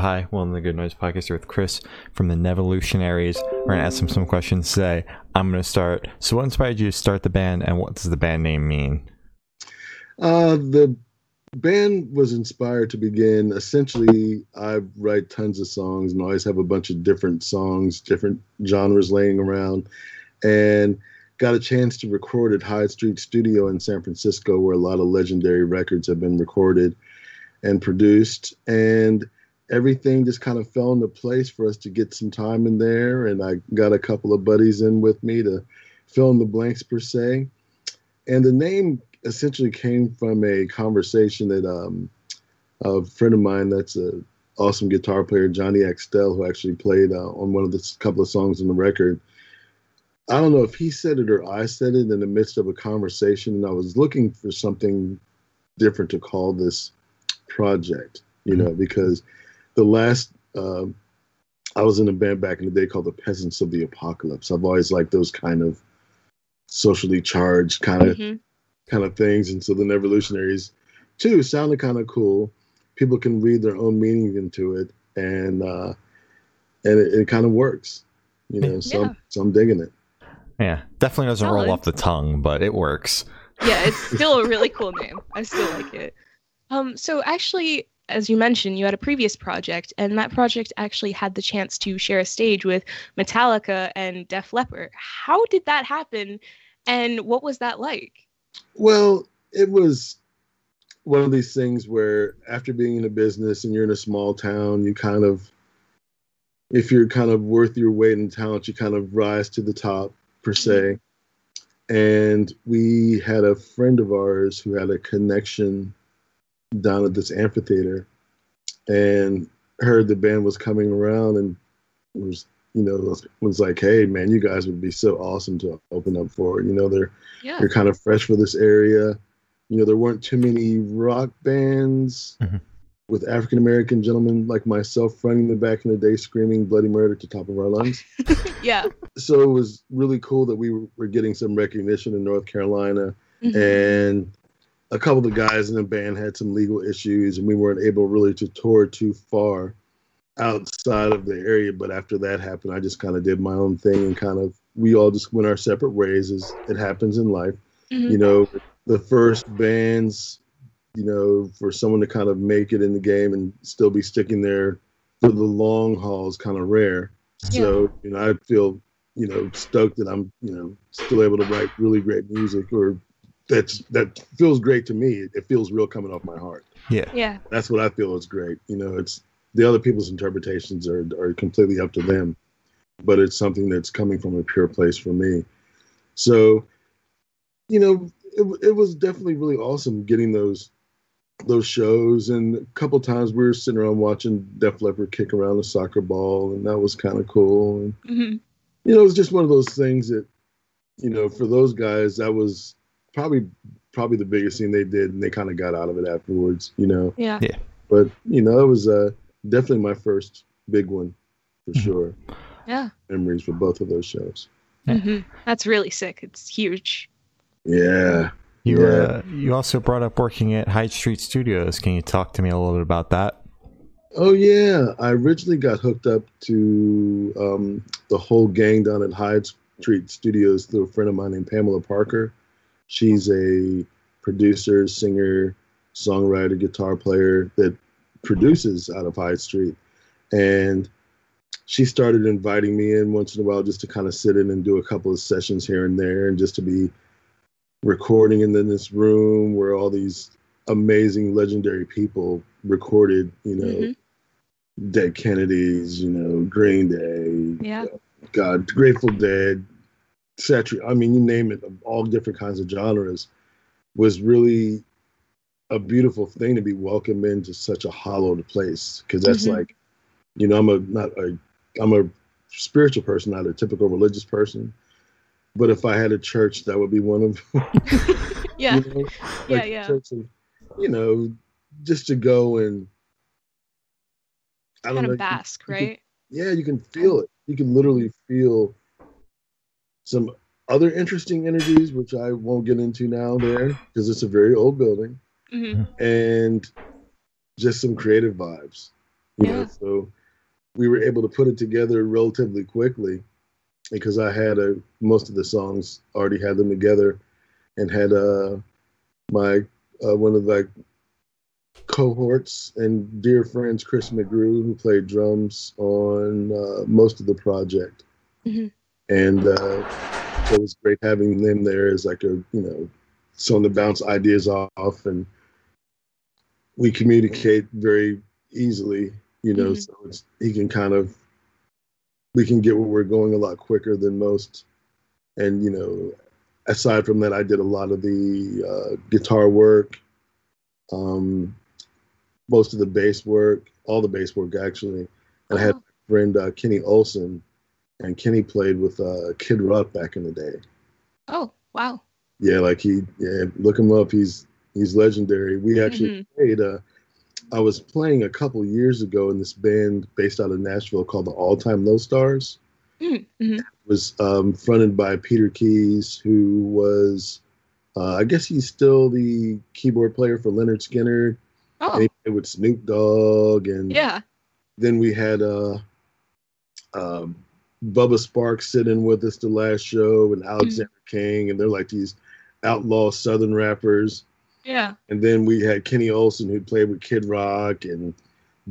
hi, welcome to the Good Noise Podcast with Chris from the Nevolutionaries. We're gonna ask him some questions today. I'm gonna start. So, what inspired you to start the band, and what does the band name mean? Uh, the band was inspired to begin. Essentially, I write tons of songs and always have a bunch of different songs, different genres laying around, and got a chance to record at Hyde Street Studio in San Francisco, where a lot of legendary records have been recorded and produced. And everything just kind of fell into place for us to get some time in there. And I got a couple of buddies in with me to fill in the blanks, per se. And the name essentially came from a conversation that um, a friend of mine that's a awesome guitar player, Johnny Axtell, who actually played uh, on one of the couple of songs on the record I don't know if he said it or I said it in the midst of a conversation, and I was looking for something different to call this project, you know, because the last uh, I was in a band back in the day called the Peasants of the Apocalypse. I've always liked those kind of socially charged kind of mm-hmm. kind of things, and so the Nevolutionaries too sounded kind of cool. People can read their own meaning into it, and uh, and it, it kind of works, you know. So, yeah. so I'm digging it. Yeah, definitely doesn't Solid. roll off the tongue, but it works. Yeah, it's still a really cool name. I still like it. Um, so actually, as you mentioned, you had a previous project, and that project actually had the chance to share a stage with Metallica and Def Leppard. How did that happen, and what was that like? Well, it was one of these things where after being in a business and you're in a small town, you kind of, if you're kind of worth your weight in talent, you kind of rise to the top per se. Mm-hmm. And we had a friend of ours who had a connection down at this amphitheater and heard the band was coming around and was you know was like hey man you guys would be so awesome to open up for you know they're yeah. they're kind of fresh for this area you know there weren't too many rock bands mm-hmm with African American gentlemen like myself running the back in the day, screaming bloody murder to top of our lungs. yeah. So it was really cool that we were getting some recognition in North Carolina, mm-hmm. and a couple of the guys in the band had some legal issues, and we weren't able really to tour too far outside of the area. But after that happened, I just kind of did my own thing and kind of we all just went our separate ways, as it happens in life. Mm-hmm. You know, the first bands you know, for someone to kind of make it in the game and still be sticking there for the long haul is kind of rare. Yeah. So, you know, I feel, you know, stoked that I'm, you know, still able to write really great music or that's that feels great to me. It feels real coming off my heart. Yeah. Yeah. That's what I feel is great. You know, it's the other people's interpretations are are completely up to them. But it's something that's coming from a pure place for me. So, you know, it, it was definitely really awesome getting those those shows and a couple times we were sitting around watching Def Leppard kick around a soccer ball and that was kind of cool and mm-hmm. you know it was just one of those things that you know for those guys that was probably probably the biggest thing they did and they kind of got out of it afterwards you know yeah yeah but you know it was uh definitely my first big one for mm-hmm. sure yeah memories for both of those shows mm-hmm. that's really sick it's huge yeah you yeah. uh, you also brought up working at Hyde Street Studios. Can you talk to me a little bit about that? Oh yeah, I originally got hooked up to um, the whole gang down at Hyde Street Studios through a friend of mine named Pamela Parker. She's a producer, singer, songwriter, guitar player that produces out of Hyde Street, and she started inviting me in once in a while just to kind of sit in and do a couple of sessions here and there, and just to be recording. In this room where all these amazing legendary people recorded you know mm-hmm. dead kennedys you know green day yeah. God grateful dead etc i mean you name it all different kinds of genres was really a beautiful thing to be welcomed into such a hollowed place because that's mm-hmm. like you know i'm a not a i'm a spiritual person not a typical religious person but if I had a church, that would be one of. yeah. You know, like yeah, yeah. you know, just to go and. I don't kind know, of bask, you, right? You can, yeah, you can feel it. You can literally feel some other interesting energies, which I won't get into now there because it's a very old building, mm-hmm. and just some creative vibes, You Yeah. know, so we were able to put it together relatively quickly because I had a most of the songs already had them together and had uh my uh, one of the cohorts and dear friends Chris McGrew who played drums on uh, most of the project Mhm. And uh, it was great having them there as like a you know someone to bounce ideas off and we communicate very easily you know Mhm. so it's he can kind of we can get where we're going a lot quicker than most. And you know aside from that i did a lot of the uh, guitar work um most of the bass work all the bass work actually. And i had a friend uh, kenny olson and kenny played with uh, kid rock back in the day Oh, wow. yeah like he yeah look him up he's he's legendary we actually Mhm. played uh i was playing a couple years ago in this band based out of nashville called the all time low stars Mm, mhm. was um, fronted by Peter Keys, who was, uh, I guess he's still the keyboard player for Lynyrd Skynyrd. And Oh, he played with Snoop Dogg, and yeah. then we had uh, um, Bubba Sparxxx sitting with us the last show, and Alexander King, and they're like these outlaw Southern rappers. Yeah. And then we had Kenny Olson, who played with Kid Rock and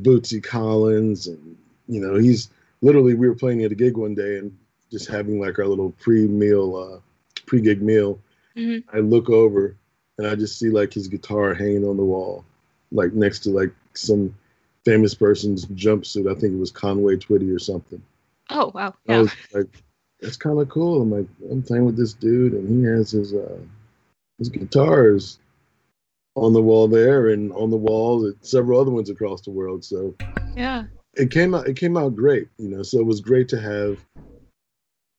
Bootsy Collins, and you know he's literally we were playing at a gig one day and just having like our little pre-meal, uh, pre-gig meal. Mhm. I look over and I just see like his guitar hanging on the wall, like next to like some famous person's jumpsuit. I think it was Conway Twitty or something. Oh, wow. I Yeah. was like, that's kind of cool. I'm like, I'm playing with this dude, and he has his uh, his guitars on the wall there, and on the wall at several other ones across the world. So Yeah. it came out, it came out great, you know. So it was great to have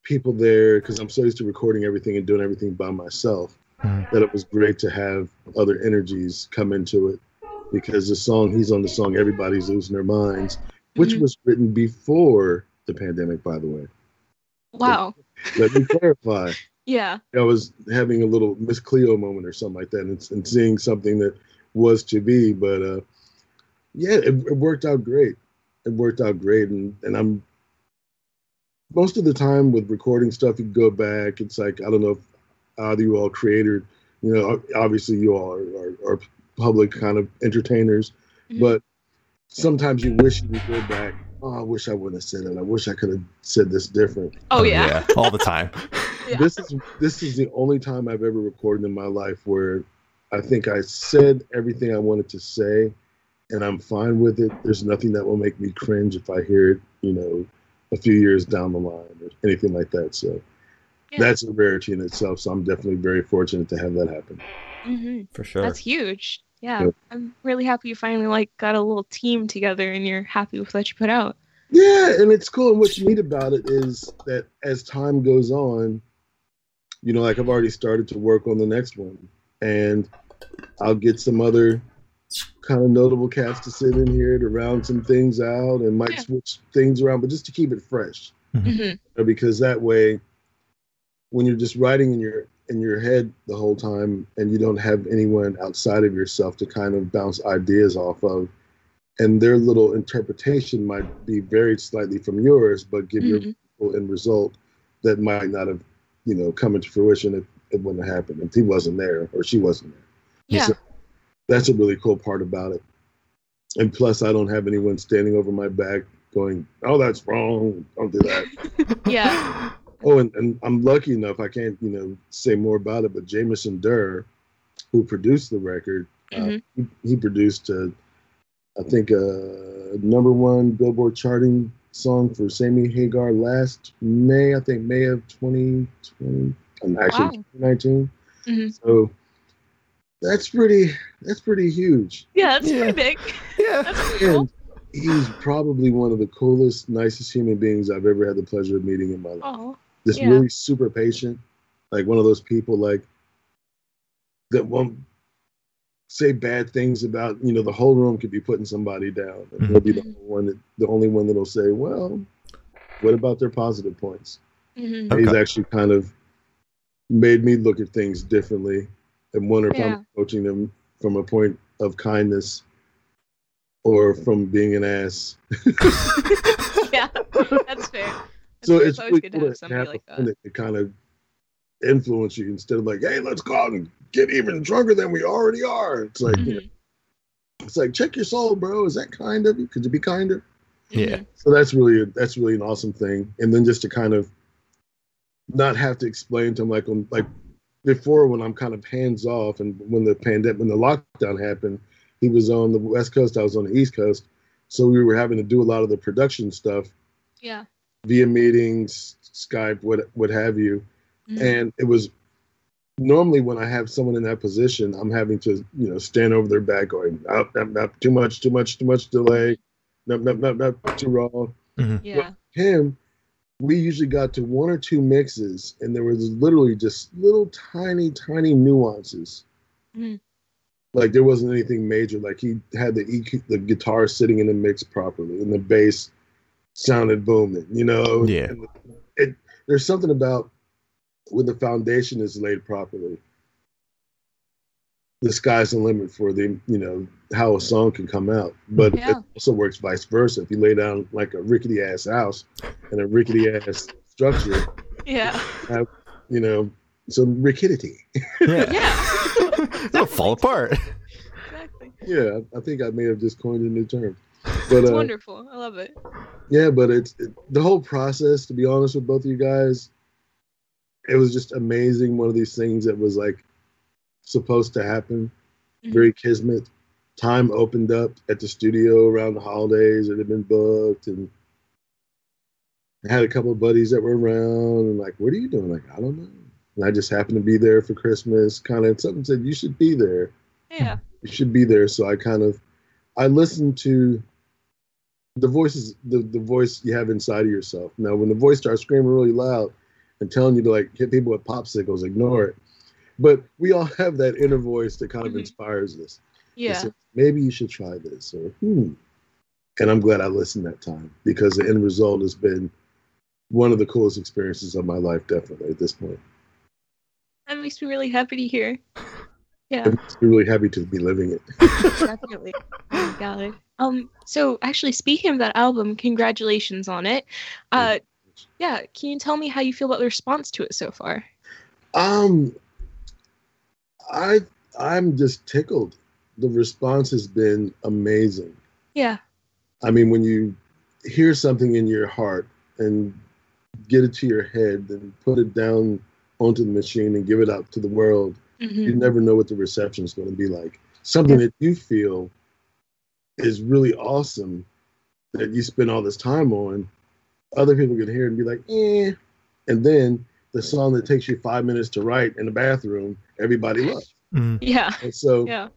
people there because I'm so used to recording everything and doing everything by myself. Mhm. That it was great to have other energies come into it because the song he's on the song everybody's losing their minds, which Mhm. was written before the pandemic, by the way. Wow. Let me clarify. Yeah. I was having a little Miss Cleo moment or something like that, and, and seeing something that was to be. But uh, yeah, it, it worked out great. It worked out great, and and I'm most of the time with recording stuff, you go back. It's like I don't know if either you all created, you know, obviously you all are, are, are public kind of entertainers, Mhm. but sometimes you wish you could go back. Oh, I wish I wouldn't have said it. I wish I could have said this different Oh, yeah. all the time. Yeah. this is this is the only time I've ever recorded in my life where I think I said everything I wanted to say, and I'm fine with it. There's nothing that will make me cringe if I hear it, you know, a few years down the line or anything like that. So Yeah. that's a rarity in itself. So I'm definitely very fortunate to have that happen. hmm For sure. That's huge. Yeah. Yeah. I'm really happy you finally like got a little team together and you're happy with what you put out. Yeah, and it's cool. And what's neat about it is that as time goes on, you know, like I've already started to work on the next one, and I'll get some other kind of notable cats to sit in here to round some things out, and might Yeah. switch things around, but just to keep it fresh, hmm because that way, when you're just writing in your in your head the whole time, and you don't have anyone outside of yourself to kind of bounce ideas off of, and their little interpretation might be varied slightly from yours, but give you Mhm. a end result that might not have, you know, come into fruition if it wouldn't have happened if he wasn't there or she wasn't there. Yeah. So that's a really cool part about it. And plus, I don't have anyone standing over my back going, "Oh, that's wrong. Don't do that." Yeah. Oh, and, and I'm lucky enough, I can't, you know, say more about it, but Jameson Durr, who produced the record, uh, Mhm. he, he produced, uh, I think, a number one Billboard charting song for Sammy Hagar last May, I think May of 2020, um, actually Wow. 2019. Mhm. So that's pretty, that's pretty huge. Yeah, that's Yeah. pretty big. Yeah. That's pretty cool. And he's probably one of the coolest, nicest human beings I've ever had the pleasure of meeting in my life. Oh, just Yeah. really super patient, like one of those people like that won't say bad things about you know the whole room could be putting somebody down, and he'll be the only one that the only one that'll say, well, what about their positive points? hmm And He's actually kind of made me look at things differently and wonder if Yeah. I'm approaching them from a point of kindness or from being an ass. yeah, that's fair. That's so fair. it's, always really good to have somebody have like a that. that kind of influence you instead of like, hey, let's go out and get even drunker than we already are. It's like, you know, it's like check your soul, bro. Is that kind of you? Could you be kinder? Yeah. mhm. So that's really that's really an awesome thing. And then just to kind of not have to explain to him like um, like before when I'm kind of hands off and when the pandemic when the lockdown happened, he was on the west coast, I was on the east coast. So we were having to do a lot of the production stuff Yeah. Via meetings, Skype, what what have you. Mhm. And it was normally when I have someone in that position, I'm having to, you know, stand over their back going, up, up, up, too much, too much, too much delay, nope, nope, nope, nope, too raw. Yeah. Him, we usually got to one or two mixes, and there was literally just little tiny, tiny nuances. Mhm. Like there wasn't anything major. Like he had the EQ, the guitar sitting in the mix properly, and the bass sounded booming. You know, Yeah. And it, there's something about when the foundation is laid properly. The sky's the limit for the you know how a song can come out, but it also works vice versa. If you lay down like a rickety ass house and a rickety ass structure, Yeah. you know, some rickety. Yeah. Yeah. It'll fall apart. Exactly. Yeah, I think I may have just coined a new term. But It's uh, wonderful. I love it. yeah, but it's it, the whole process. To be honest with both of you guys, it was just amazing. One of these things that was like supposed to happen, Mhm. very kismet. Time opened up at the studio around the holidays. It had been booked, and I had a couple of buddies that were around, and like, "What are you doing?" Like, I don't know. And I just happened to be there for Christmas. Kind of something said you should be there. Yeah. you should be there. So I kind of I listened to the voices the, the voice you have inside of yourself. Now when the voice starts screaming really loud and telling you to like hit people with popsicles, ignore it. But we all have that inner voice that kind of Mhm. inspires us. Yeah. says, Maybe you should try this or hmm. And I'm glad I listened that time because the end result has been one of the coolest experiences of my life, definitely at this point. That makes me really happy to hear. Yeah. I'm really happy to be living it. Definitely. Oh my god. Um. So actually, speaking of that album, congratulations on it. Uh, yeah. Can you tell me how you feel about the response to it so far? Um, I I'm just tickled. The response has been amazing. Yeah. I mean, when you hear something in your heart and get it to your head and put it down onto the machine and give it out to the world, Mhm. you never know what the reception is going to be like. Something that you feel is really awesome that you spend all this time on, other people can hear it and be like, eh. And then the song that takes you five minutes to write in the bathroom, everybody loves. Mm. Yeah. And so Yeah.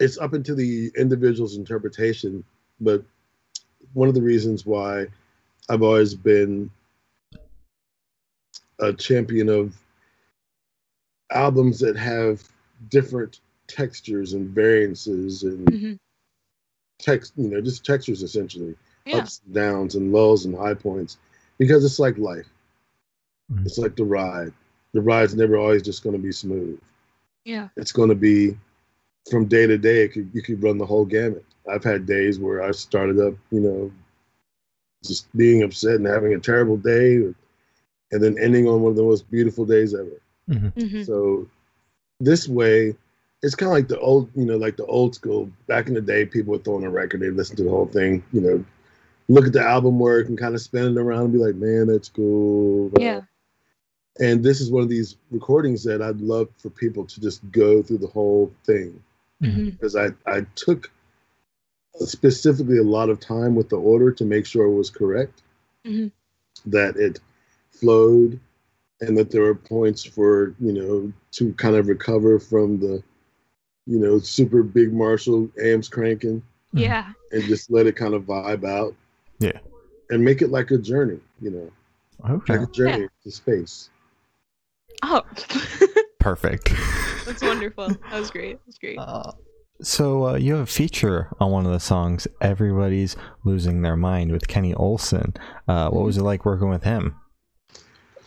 it's up into the individual's interpretation. But one of the reasons why I've always been a champion of albums that have different textures and variances and Mhm. Text, you know, just textures essentially, Yeah. ups and downs and lows and high points, because it's like life. Mhm. It's like the ride. The ride's never always just going to be smooth. Yeah. It's going to be from day to day. It could, you could run the whole gamut. I've had days where I started up, you know, just being upset and having a terrible day, and then ending on one of the most beautiful days ever. Mhm. So this way, it's kind of like the old, you know, like the old school. Back in the day, people would throw on a record, they'd listen to the whole thing, you know, look at the album work and kind of spin it around and be like, man, that's cool. Yeah. And this is one of these recordings that I'd love for people to just go through the whole thing Mhm. because I, I took specifically a lot of time with the order to make sure it was correct, Mhm. that it flowed, and that there were points for you know to kind of recover from the you know super big Marshall amps cranking Yeah. and just let it kind of vibe out. Yeah. And make it like a journey, you know, Okay. like a journey to space. Oh. Perfect. That's wonderful. That was great. That was great. Uh, so uh, you have a feature on one of the songs, "Everybody's Losing Their Mind" with Kenny Olson. Uh, what was it like working with him?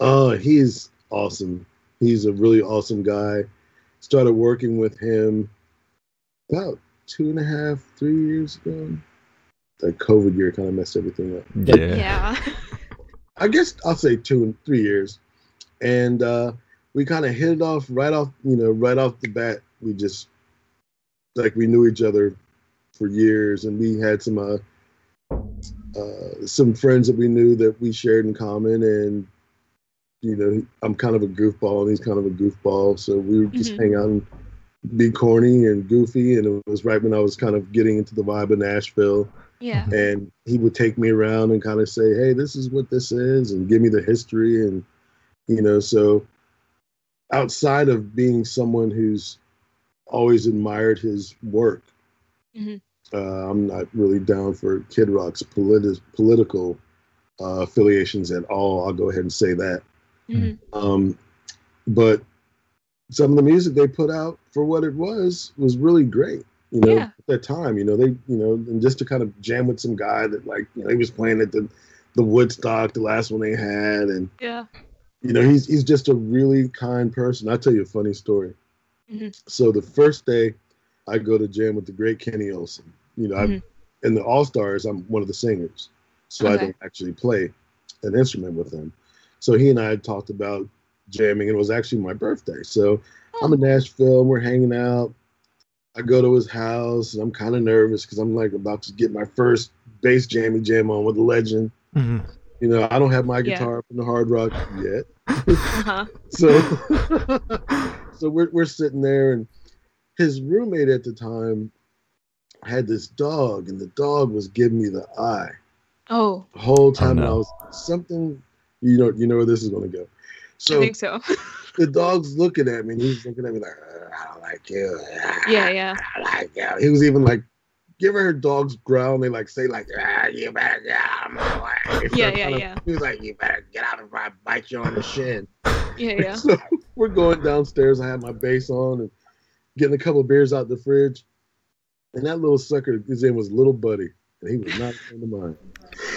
Oh, he's awesome. He's a really awesome guy. Started working with him about two and a half, three years ago. That COVID year kind of messed everything up. Yeah. Yeah. I guess I'll say two and three years, and uh, we kind of hit it off right off. You know, right off the bat, we just like we knew each other for years, and we had some uh, uh, some friends that we knew that we shared in common, and you know, I'm kind of a goofball, and he's kind of a goofball, so we would just Mhm. hang out and be corny and goofy, and it was right when I was kind of getting into the vibe of Nashville Yeah. and he would take me around and kind of say, "Hey, this is what this is," and give me the history, and you know, so outside of being someone who's always admired his work, Mhm. uh, I'm not really down for Kid Rock's politi- political uh, affiliations at all. I'll go ahead and say that. Mhm. Um, but some of the music they put out for what it was was really great. You know, Yeah. at that time, you know, they, you know, and just to kind of jam with some guy that like, you know, he was playing at the, the Woodstock, the last one they had, and Yeah. you know, he's he's just a really kind person. I'll tell you a funny story. Mhm. So the first day, I go to jam with the great Kenny Olson. You know, Mhm. I in the All Stars, I'm one of the singers, so I Okay. don't actually play an instrument with him. So he and I had talked about jamming, and it was actually my birthday. So I'm in Nashville, and we're hanging out. I go to his house, and I'm kind of nervous because I'm like about to get my first bass jammy jam on with a legend. Mhm. You know, I don't have my Yeah. guitar from the Hard Rock yet. Uh-huh. So, so we're we're sitting there, and his roommate at the time had this dog, and the dog was giving me the eye Oh, the whole time. and I was something, you know, you know where this is going to go. So I think so. the dog's looking at me, and he's looking at me like, "Uh, I don't like you. yeah, yeah. I like you. He was even like. You ever heard dogs growl and they like say like ah, you better get out of my way. Yeah, yeah, kinda- yeah. He was like, You better get out of my bite you on the shin. Yeah, yeah. So we're going downstairs. I have my bass on and getting a couple of beers out the fridge. And that little sucker, his name was Little Buddy. And he was not a friend of mine.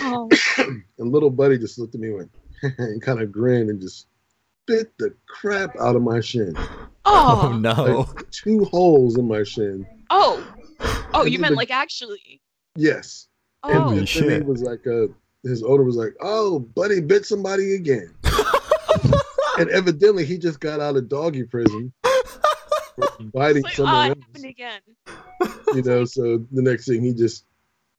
Oh, And Little Buddy just looked at me and went, and kind of grinned and just bit the crap out of my shin. Oh oh, no. Two holes in my shin. oh, oh. And You meant the- like actually? Yes. Oh, And Holy then he was like, uh, his owner was like, oh, Buddy bit somebody again. and evidently he just got out of doggy prison biting It's like, someone it else. happened again. you know so the next thing he just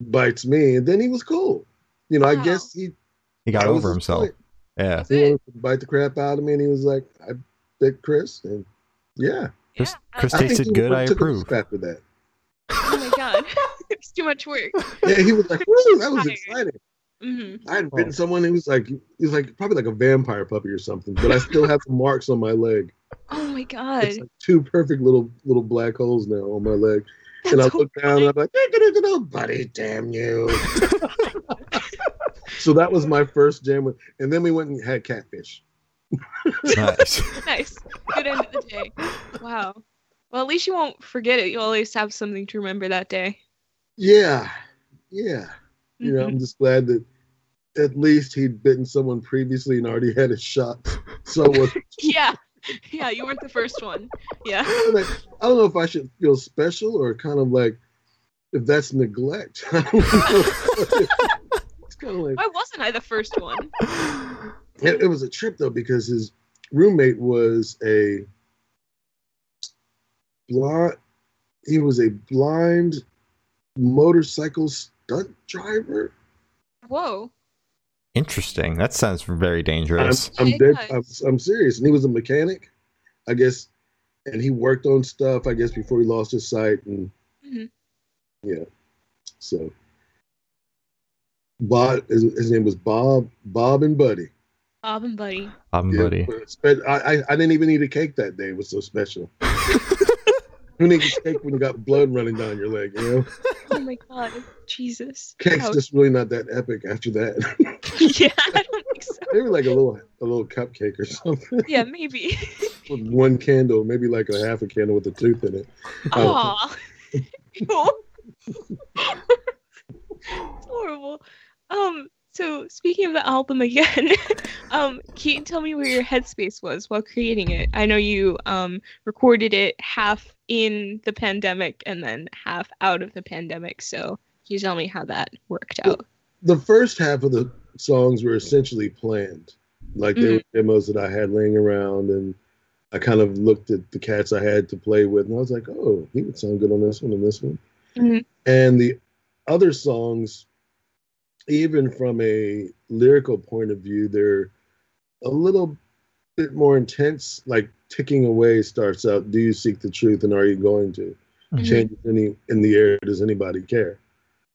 bites me and then he was cool you know i guess he He got over himself. point. Yeah. That's he it. bite the crap out of me and he was like i bit chris and yeah Chris, Yeah. Chris I tasted good. I approve. after that Oh my god, it's too much work. yeah he was like Woo, that was Tired. exciting hmm i had bitten someone he was like he was like probably like a vampire puppy or something but i still have some marks on my leg Oh my god, it's like two perfect little little black holes now on my leg and i That's look down and i'm like "Eh, buddy damn you so that was my first jam with and then we went and had catfish Nice. nice. Good end of the day. Wow. Well, at least you won't forget it. You'll always have something to remember that day. Yeah, yeah. You know. I'm mm-hmm. just glad that at least he'd bitten someone previously and already had a shot. So was, yeah, yeah. You weren't the first one. Yeah. like, I don't know if I should feel special or kind of like if that's neglect. I don't know. it's kind of like Why wasn't I the first one? it, it was a trip though because his roommate was a blind. He was a blind motorcycle stunt driver. Whoa. Interesting. That sounds very I'm, dangerous. I'm dead. I'm, I'm serious. And he was a mechanic, I guess, and he worked on stuff, I guess, before he lost his sight. And Mhm. yeah, so Bob, his, his name was Bob, Bob and Buddy. Bob and Buddy. I'm Yeah, buddy. but spe- I, I, I didn't even eat a cake that day. It was so special. Who needs a cake when you got blood running down your leg? You know, Oh my god. Jesus. cake's Ouch. just really not that epic after that. yeah, I don't think so. maybe like a little a little cupcake or something Yeah, maybe. with one candle, maybe like a half a candle with a tooth in it. Oh. Aw. Ew. It's horrible. Um, so speaking of the album again, um, Keaton, tell me where your headspace was while creating it. I know you um recorded it half in the pandemic and then half out of the pandemic. So can you tell me how that worked out? The first half of the songs were essentially planned. Like they were demos that I had laying around and I kind of looked at the cats I had to play with and I was like, oh, he would sound good on this one and this one. Mhm. And the other songs, even from a lyrical point of view, they're a little bit more intense. Like ticking away starts out, do you seek the truth and are you going to? Mhm. Changes any in the air, does anybody care?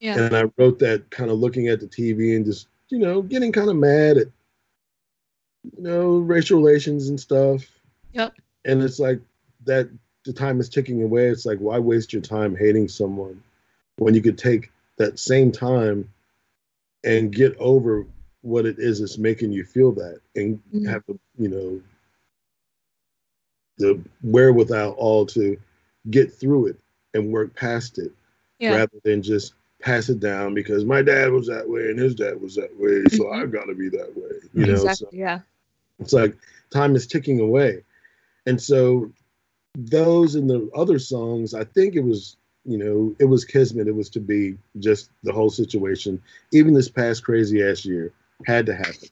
Yeah. And I wrote that kind of looking at the TV and just, you know, getting kind of mad at, you know, racial relations and stuff. Yep. And it's like that the time is ticking away. It's like, why waste your time hating someone when you could take that same time and get over what it is that's making you feel that and Mhm. have the, you know, the wherewithal all to get through it and work past it Yeah. rather than just pass it down because my dad was that way and his dad was that way, so Mhm. I've got to be that way. You know, exactly. so Yeah. it's like time is ticking away, and so those and the other songs, I think it was, you know, it was kismet. It was to be just the whole situation. Even this past crazy ass year had to happen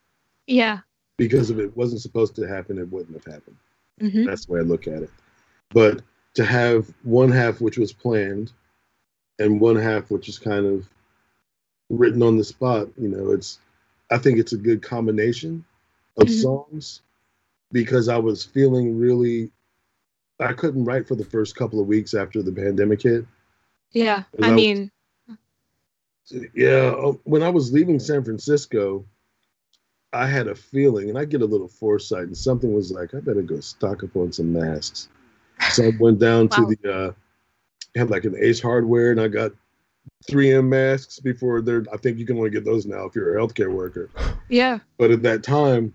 Yeah. because if it wasn't supposed to happen, it wouldn't have happened. hmm That's the way I look at it. But to have one half which was planned and one half which is kind of written on the spot, you know, it's I think it's a good combination of Mhm. songs because I was feeling really I couldn't write for the first couple of weeks after the pandemic hit. Yeah. I that- mean, Yeah, uh, when I was leaving San Francisco, I had a feeling, and I get a little foresight, and something was like, I better go stock up on some masks. So I went down Wow. to the, uh, had like an Ace Hardware, and I got 3M masks before they're. I think you can only get those now if you're a healthcare worker. yeah. But at that time,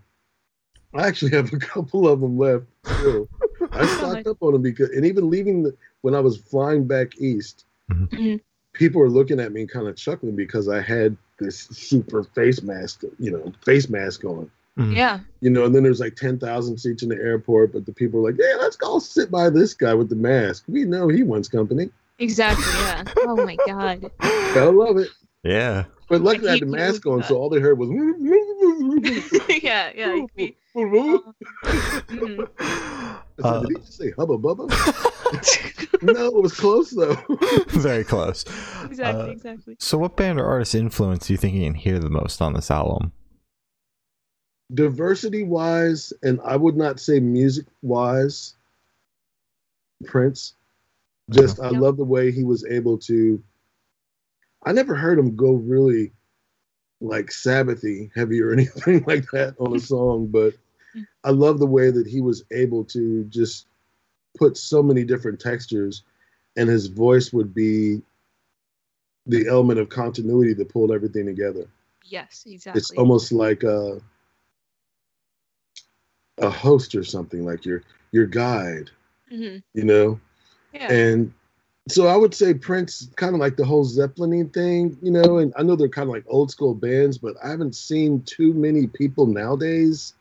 I actually have a couple of them left. Still. I stocked up on them because, and even leaving the, when I was flying back east, Mhm. people were looking at me kind of chuckling because I had this super face mask, you know, face mask on. Mm. Yeah. You know, and then there's like 10,000 seats in the airport, but the people were like, yeah, let's go sit by this guy with the mask. We know he wants company. Exactly. Yeah. Oh my God. Gotta love it. Yeah. But luckily I had the mask on, that. so all they heard was. yeah. Yeah. you could be- I said, Uh, Did he just say hubba bubba? no, it was close though. very close. exactly. Uh, exactly. So, what band or artist influence do you think you can hear the most on this album? Diversity wise, and I would not say music wise, Prince. Just I Yep. love the way he was able to. I never heard him go really like Sabbathy heavy or anything like that on a song, but I love the way that he was able to just put so many different textures, and his voice would be the element of continuity that pulled everything together. Yes. Exactly. It's almost like a a host or something, like your your guide, Mhm. you know. Yeah. And so I would say Prince, kind of like the whole Zeppelin thing, you know. And I know they're kind of like old school bands, but I haven't seen too many people nowadays.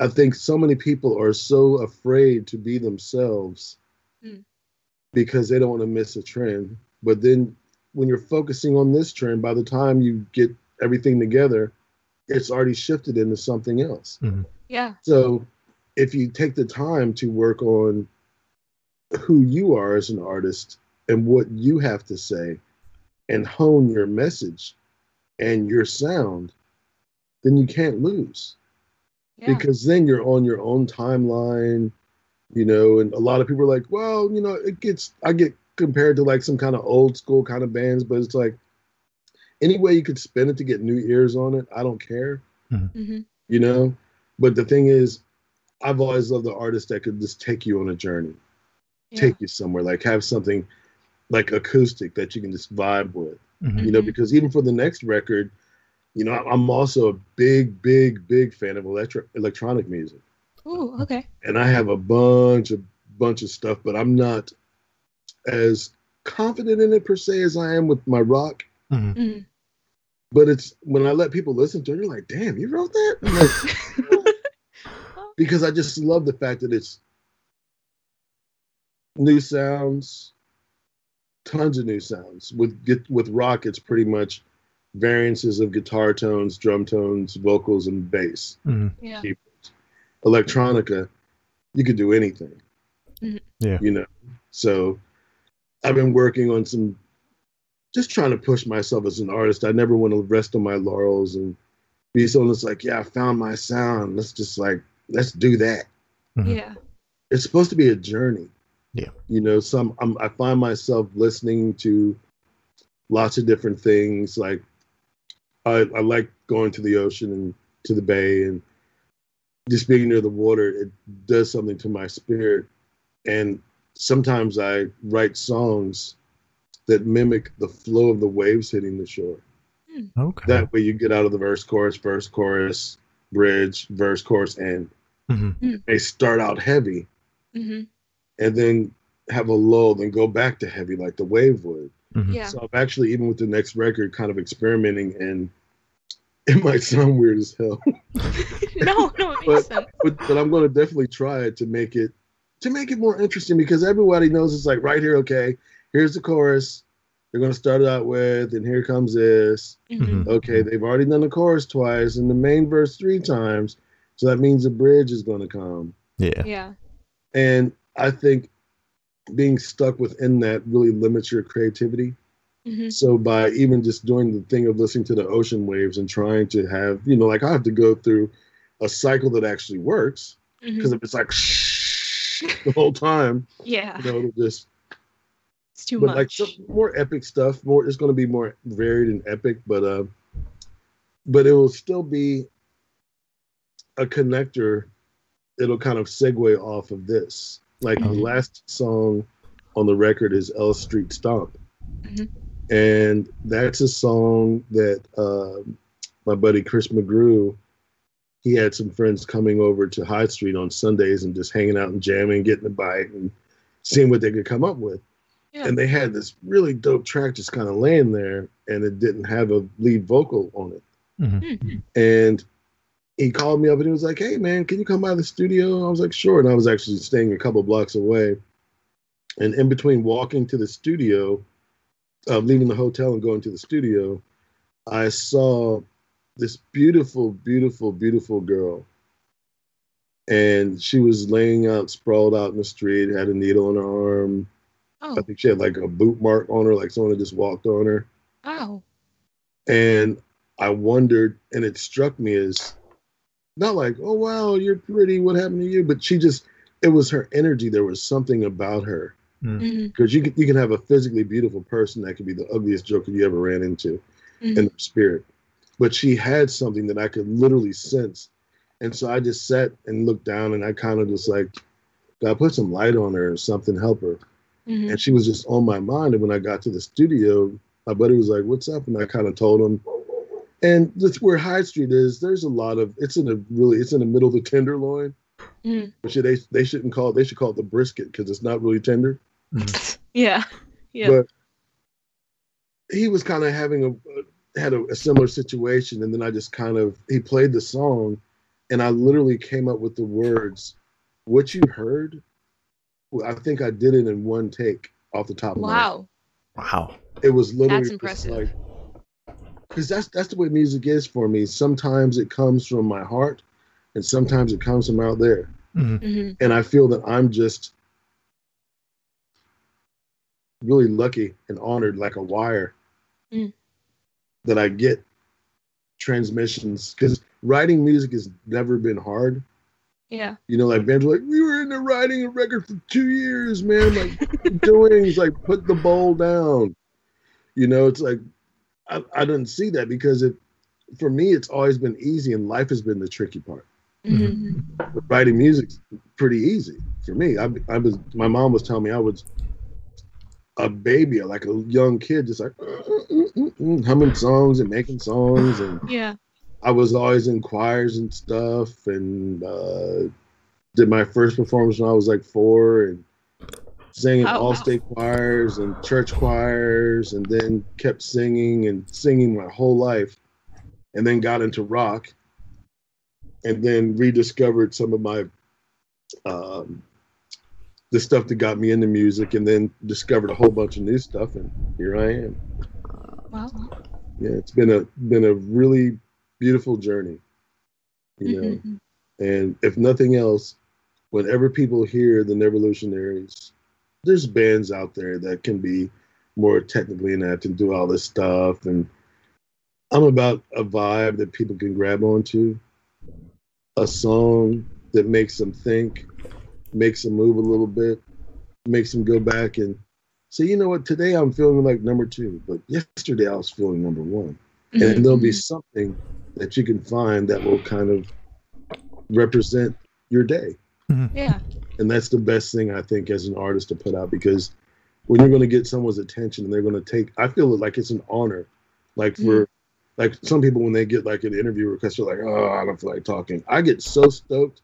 I think so many people are so afraid to be themselves Mm. because they don't want to miss a trend. But then when you're focusing on this trend, by the time you get everything together, it's already shifted into something else. yeah. So if you take the time to work on who you are as an artist and what you have to say and hone your message and your sound, then you can't lose Yeah. because then you're on your own timeline, you know, and a lot of people are like, well, you know, it gets I get compared to like some kind of old school kind of bands, but it's like any way you could spin it to get new ears on it, I don't care hmm you know but the thing is i've always loved the artist that could just take you on a journey Yeah. take you somewhere like have something like acoustic that you can just vibe with Mhm. you know because even for the next record you know i'm also a big big big fan of electro- electronic music Ooh. Okay. and i have a bunch of bunch of stuff but i'm not as confident in it per se as i am with my rock Mhm. Mhm. but it's when I let people listen to it, they're like, "Damn, you wrote that?" Like, because I just love the fact that it's new sounds, tons of new sounds. With get with rock, it's pretty much variances of guitar tones, drum tones, vocals, and bass. Mhm. yeah. keyboards. Electronica, you could do anything. Mhm. Yeah. You know, so I've been working on some, just trying to push myself as an artist. I never want to rest on my laurels and be someone that's like, yeah, I found my sound. Let's just like, let's do that. Mhm. Yeah. It's supposed to be a journey. Yeah. You know, some I'm, I find myself listening to lots of different things. Like, I, I like going to the ocean and to the bay and just being near the water. It does something to my spirit. And sometimes I write songs that mimic the flow of the waves hitting the shore. Okay. That way, you get out of the verse, chorus, verse, chorus, bridge, verse, chorus, and Mhm. they start out heavy hmm and then have a lull, then go back to heavy like the wave would. Mhm. Yeah. So I'm actually, even with the next record, kind of experimenting, and it might sound weird as hell, no, no, it makes But- sense. but but I'm going to definitely try it to make it to make it more interesting because everybody knows it's like right here. Okay, here's the chorus. They're going to start it out with, and here comes this. Mhm. Okay, they've already done the chorus twice and the main verse three times, so that means the bridge is going to come. Yeah. Yeah. And I think being stuck within that really limits your creativity. hmm So by even just doing the thing of listening to the ocean waves and trying to have, you know, like I have to go through a cycle that actually works. Because if it's like the whole time, Yeah. you know, it'll just. It's too But much. like some more epic stuff, more it's going to be more varied and epic, but uh, but it will still be a connector. It'll kind of segue off of this. Like the Mhm. last song on the record is L Street Stomp. Mhm. And that's a song that uh, my buddy Chris McGrew, he had some friends coming over to Hyde Street on Sundays and just hanging out and jamming, getting a bite and seeing what they could come up with. Yeah. And they had this really dope track just kind of laying there and it didn't have a lead vocal on it. Mhm. Mhm. And he called me up and he was like, Hey man, can you come by the studio? I was like, Sure. And I was actually staying a couple blocks away. And in between walking to the studio, uh, leaving the hotel and going to the studio, I saw this beautiful, beautiful, beautiful girl. And she was laying out, sprawled out in the street, had a needle in her arm. Oh. I think she had like a boot mark on her, like someone had just walked on her. Oh. And I wondered, and it struck me as not like, oh wow, you're pretty, what happened to you? But she just, it was her energy. There was something about her hmm because you can you can have a physically beautiful person that could be the ugliest joker you ever ran into hmm in their spirit, but she had something that I could literally sense, and so I just sat and looked down, and I kind of just like, God, put some light on her or something, help her hmm and she was just on my mind. And when I got to the studio, my buddy was like, "What's up?" And I kind of told him. And that's where Hyde Street is. There's a lot of it's in the really it's in the middle of the tenderloin, Mhm. which they they shouldn't call it. They should call it the brisket because it's not really tender. Yeah. Yeah. But he was kind of having a had a, a similar situation, and then I just kind of he played the song, and I literally came up with the words, "What you heard." Well, I think I did it in one take off the top of wow. Wow. it was literally That's just impressive. like because that's that's the way music is for me sometimes it comes from my heart and sometimes it comes from out there Mhm. hmm and i feel that i'm just really lucky and honored like a wire Mm. that i get transmissions because writing music has never been hard Yeah. you know, like bands were like, we were in there writing a record for two years, man. Like, what doing? It's like, put the bowl down. You know, it's like, I, I didn't see that because it, for me, it's always been easy and life has been the tricky part. hmm But writing music's pretty easy for me. I, I was, my mom was telling me I was a baby, like a young kid, just like humming songs and making songs and Yeah. I was always in choirs and stuff, and uh, did my first performance when I was like four, and sang in Oh, all wow. state choirs and church choirs, and then kept singing and singing my whole life, and then got into rock, and then rediscovered some of my um, the stuff that got me into music, and then discovered a whole bunch of new stuff, and here I am. Wow. Yeah, it's been a been a really beautiful journey, you know. Mhm. And if nothing else, whenever people hear the Nevolutionaries, there's bands out there that can be more technically inept and do all this stuff. And I'm about a vibe that people can grab onto, a song that makes them think, makes them move a little bit, makes them go back and say, you know what, today I'm feeling like number two, but yesterday I was feeling number one. And mm-hmm. there'll be something that you can find that will kind of represent your day. Mm-hmm. Yeah. And that's the best thing i think as an artist to put out because when you're going to get someone's attention and they're going to take i feel like it's an honor. Like for like some people when they get like an interview request they're like oh i don't feel like talking. I get so stoked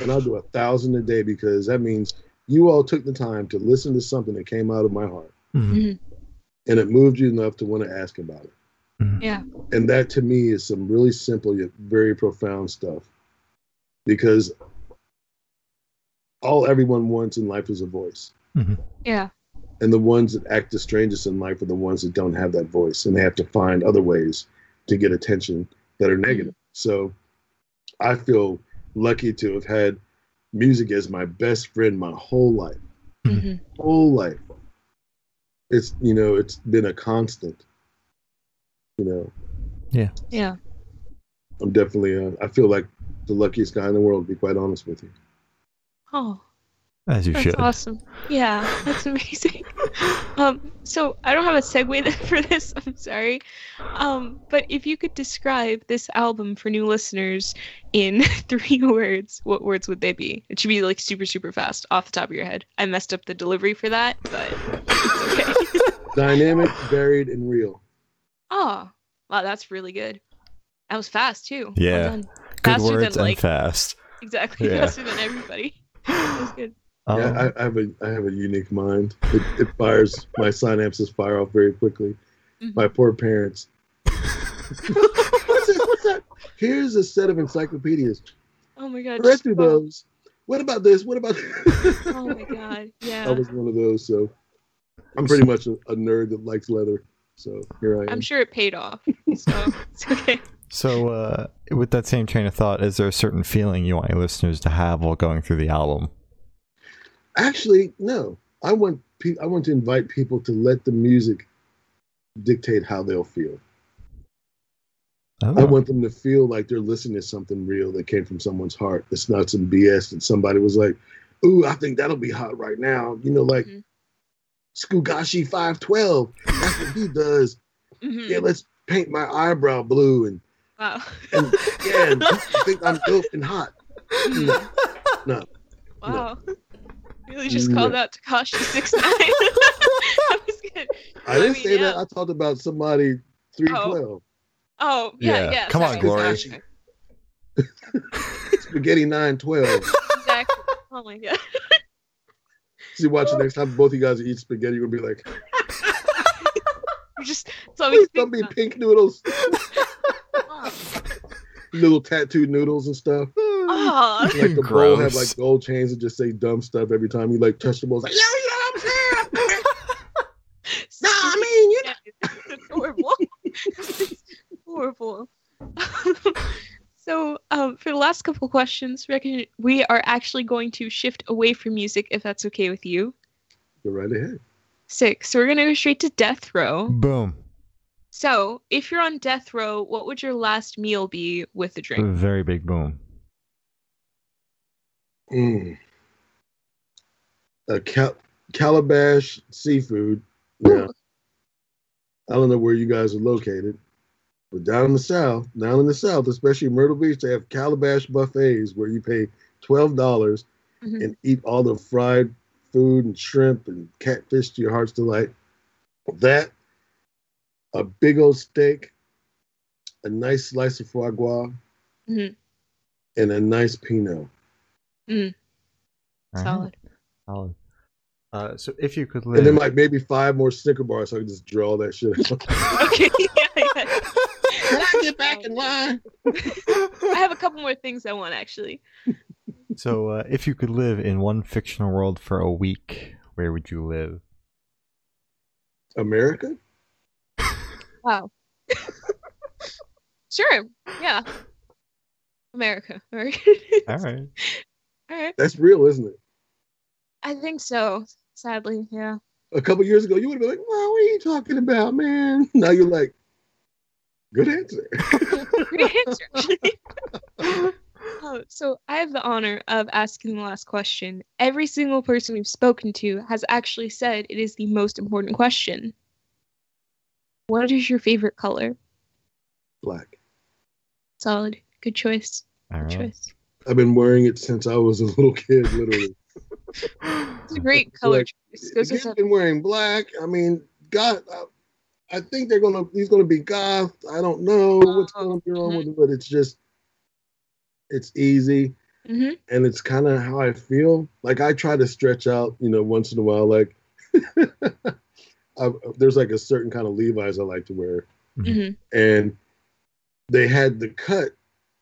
and i'll do a thousand a day because that means you all took the time to listen to something that came out of my heart. Mhm. and it moved you enough to want to ask about it. Mhm. Yeah. and that to me is some really simple yet very profound stuff. Because all everyone wants in life is a voice Yeah. and the ones that act the strangest in life are the ones that don't have that voice and they have to find other ways to get attention that are negative so i feel lucky to have had music as my best friend my whole life Mhm. whole life it's you know it's been a constant you know Yeah. Yeah. I'm definitely. Uh, I feel like the luckiest guy in the world. To be quite honest with you. Oh. As you That's should. awesome. Yeah, that's amazing. um, so I don't have a segue for this. I'm sorry. Um, but if you could describe this album for new listeners in three words, what words would they be? It should be like super, super fast off the top of your head. I messed up the delivery for that, but it's okay. Dynamic, varied, and real. oh, wow, that's really good. That was fast too. Well Yeah. done. Good faster than, words and like- fast. Exactly. Yeah. Faster than everybody. That was good. Um, yeah, I, I have a I have a unique mind. It, it fires my synapses fire off very quickly. Mhm. My poor parents. what's, this, what's that? Here's a set of encyclopedias. Oh my god. Read just- through wow. those. What about this? What about? Oh my god. Yeah. I was one of those. So I'm pretty much a, a nerd that likes leather. So here I am. I'm sure it paid off. So it's okay. So, uh, with that same train of thought, is there a certain feeling you want your listeners to have while going through the album? Actually, no. I want pe- I want to invite people to let the music dictate how they'll feel. Oh, I want them to feel like they're listening to something real that came from someone's heart. It's not some BS that somebody was like, "Ooh, I think that'll be hot right now." You know, like Mhm. Skugashi five twelve. That's what he does. Mhm. Yeah, let's paint my eyebrow blue and Wow. and yeah, and I think I'm dope and hot. No, no. Wow. Really just No. called out Tekashi six nine. that was good. I didn't mean, say that. I talked about somebody three oh. twelve. Oh yeah, Yeah. yeah. Come on, sorry. Glory. Spaghetti nine twelve. Exactly. Oh my god. See, watch the next time both of you guys eat spaghetti, you're gonna be like, You just it's always please don't be pink noodles, about- little tattooed noodles and stuff. Oh. Like the bowl have like gold chains and just say dumb stuff every time you like touch the bowl. It's like, yeah, yeah, I'm saying. Nah, I mean, you know. it's horrible. it's horrible. so, um, for the last couple questions, reckon we are actually going to shift away from music, if that's okay with you. go right ahead. Sick. So we're gonna go straight to death row. Boom. So, if you're on death row, what would your last meal be with a A drink? very big boom. Mm. A cal- calabash seafood. Yeah. I don't know where you guys are located, but down in the south, down in the south, especially Myrtle Beach, they have calabash buffets where you pay twelve dollars Mhm. and eat all the fried food and shrimp and catfish to your heart's delight. That, a big old steak, a nice slice of foie gras, Mhm. and a nice pinot. All right. Solid. Solid. Uh, so if you could live, and then like maybe five more Snicker bars so I can just draw that shit. out. Okay. Yeah, yeah. Can I get back in line? I have a couple more things I want actually. so uh, if you could live in one fictional world for a week, where would you live? America? Wow. sure. Yeah. America. All right. All right. All right. That's real, isn't it? I think so. Sadly, yeah. A couple years ago, you would have been like, "Well, what are you talking about, man?" Now you're like, "Good answer." Great answer. Oh, so I have the honor of asking the last question. Every single person we've spoken to has actually said it is the most important question. What is your favorite color? Black. Solid. Good choice. All Good right. choice. I've been wearing it since I was a little kid, literally. It's a great color Like, choice. Goes He's with been wearing black. I mean, God, I, I think they're gonna. He's gonna be goth. I don't know what's Oh, going to be wrong with it, but it's just, it's easy. hmm and it's kind of how I feel. Like I try to stretch out, you know, once in a while. Like I, there's like a certain kind of Levi's I like to wear, hmm and they had the cut,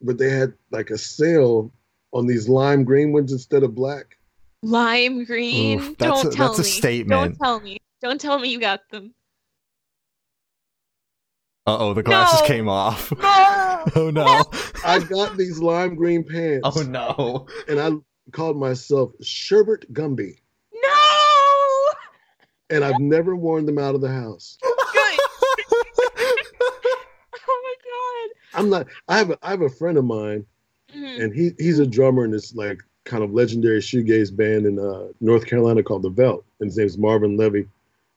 but they had like a sale on these lime green ones instead of black. Lime green. Oof, that's Don't a- tell that's a me. statement. Don't tell me. Don't tell me you got them. Uh oh, the glasses No. came off. No. oh no. I got these lime green pants, oh no. and I called myself Sherbert Gumby, No. And I've never worn them out of the house. Oh my god! I'm not. I have a, I have a friend of mine god. Mhm. and he he's a drummer in this like kind of legendary shoegaze band in uh, North Carolina called the Veldt, and his name's Marvin Levy.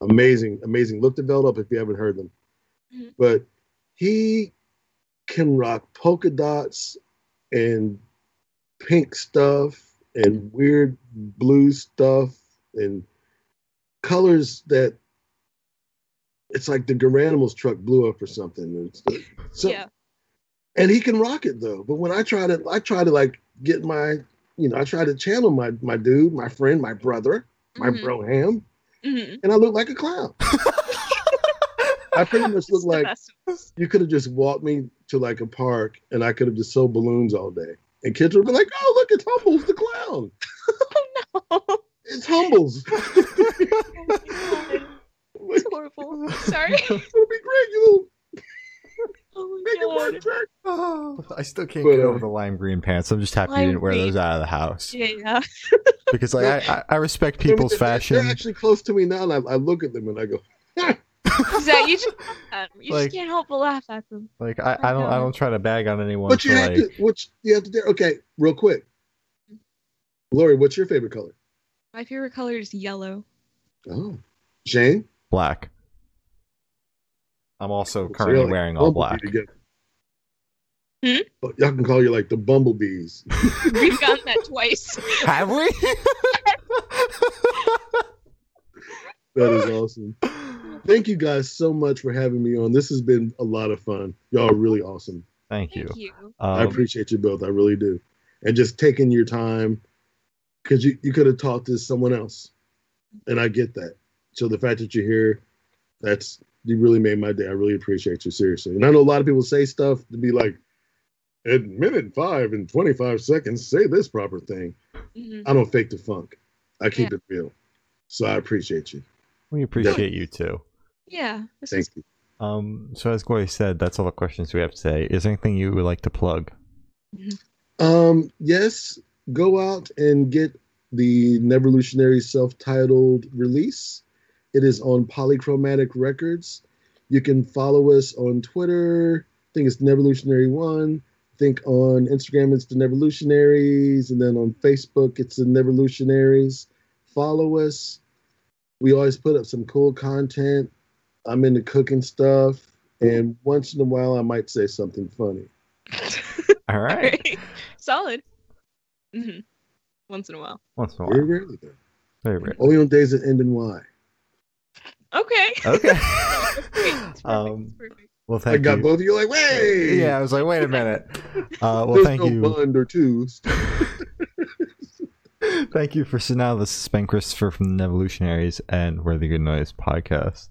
Amazing, amazing. Look the Veldt up if you haven't heard them. Mhm. But he can rock polka dots and pink stuff and weird blue stuff and colors that it's like the Garanimals truck blew up or something. So, yeah. and he can rock it though. But when I try to, I try to like get my, you know, I try to channel my my dude, my friend, my brother, my Mhm. bro ham, Mhm. and I look like a clown. I pretty much look like you could have just walked me to like a park, and I could have just sold balloons all day, and kids would be like, "Oh, look, it's Humbles the clown. Oh, It's Humbles. It's horrible. Sorry. It'll be great. You Oh make it my work, god. Oh, I still can't But, get uh, over the lime green pants. I'm just happy you didn't wear those out of the house Yeah, yeah. because, like, I, I, I respect I mean, people's they're- fashion. They're actually close to me now, and I, I look at them and I go, Zach, you just, laugh at 'em. you Like- just can't help but laugh at them. Like, I, I don't, I don't try to bag on anyone. "But you have like, to, which you have to do." Okay, real quick, Lori, what's your favorite color? My favorite color is yellow. Oh, Shane. black. I'm also So currently you're like wearing all black. together. Hmm? Oh, Y'all can call you like the bumblebees. We've gotten that twice. Have we? That is awesome. Thank you guys so much for having me on. This has been a lot of fun. Y'all are really awesome. Thank you. Thank you. I Um, appreciate you both. I really do. And just taking your time because you, you could have talked to someone else. And I get that. So the fact that you're here, that's you really made my day. I really appreciate you, seriously. And I know a lot of people say stuff to be like, at minute five and 25 seconds, say this proper thing. Mhm. I don't fake the funk. I keep it real. So I appreciate you. we appreciate you too. Yeah. Thank is you. Um, so as Glory said, that's all the questions we have today. Is there anything you would like to plug? Um, yes, go out and get the Neverlutionary self-titled release. It is on Polychromatic Records. You can follow us on Twitter. I think it's Neverlutionary One. I think on Instagram it's the Neverlutionaries, and then on Facebook it's the Neverlutionaries. Follow us. We always put up some cool content. I'm into cooking stuff, and once in a while I might say something funny. Alright. Solid. Hmm Once in a while. Once in a while. Very rarely, though. Very rare. Only on days that end in Y. Okay. Okay. That's great. Perfect. um, That's perfect. well, I got you. both of you like, wait. Yeah, I was like, wait a minute. Uh, well, There's thank no you. bond or twos. Thank you for so now. This has been Christopher from the Neverlutionaries and Where the Good Noise podcast.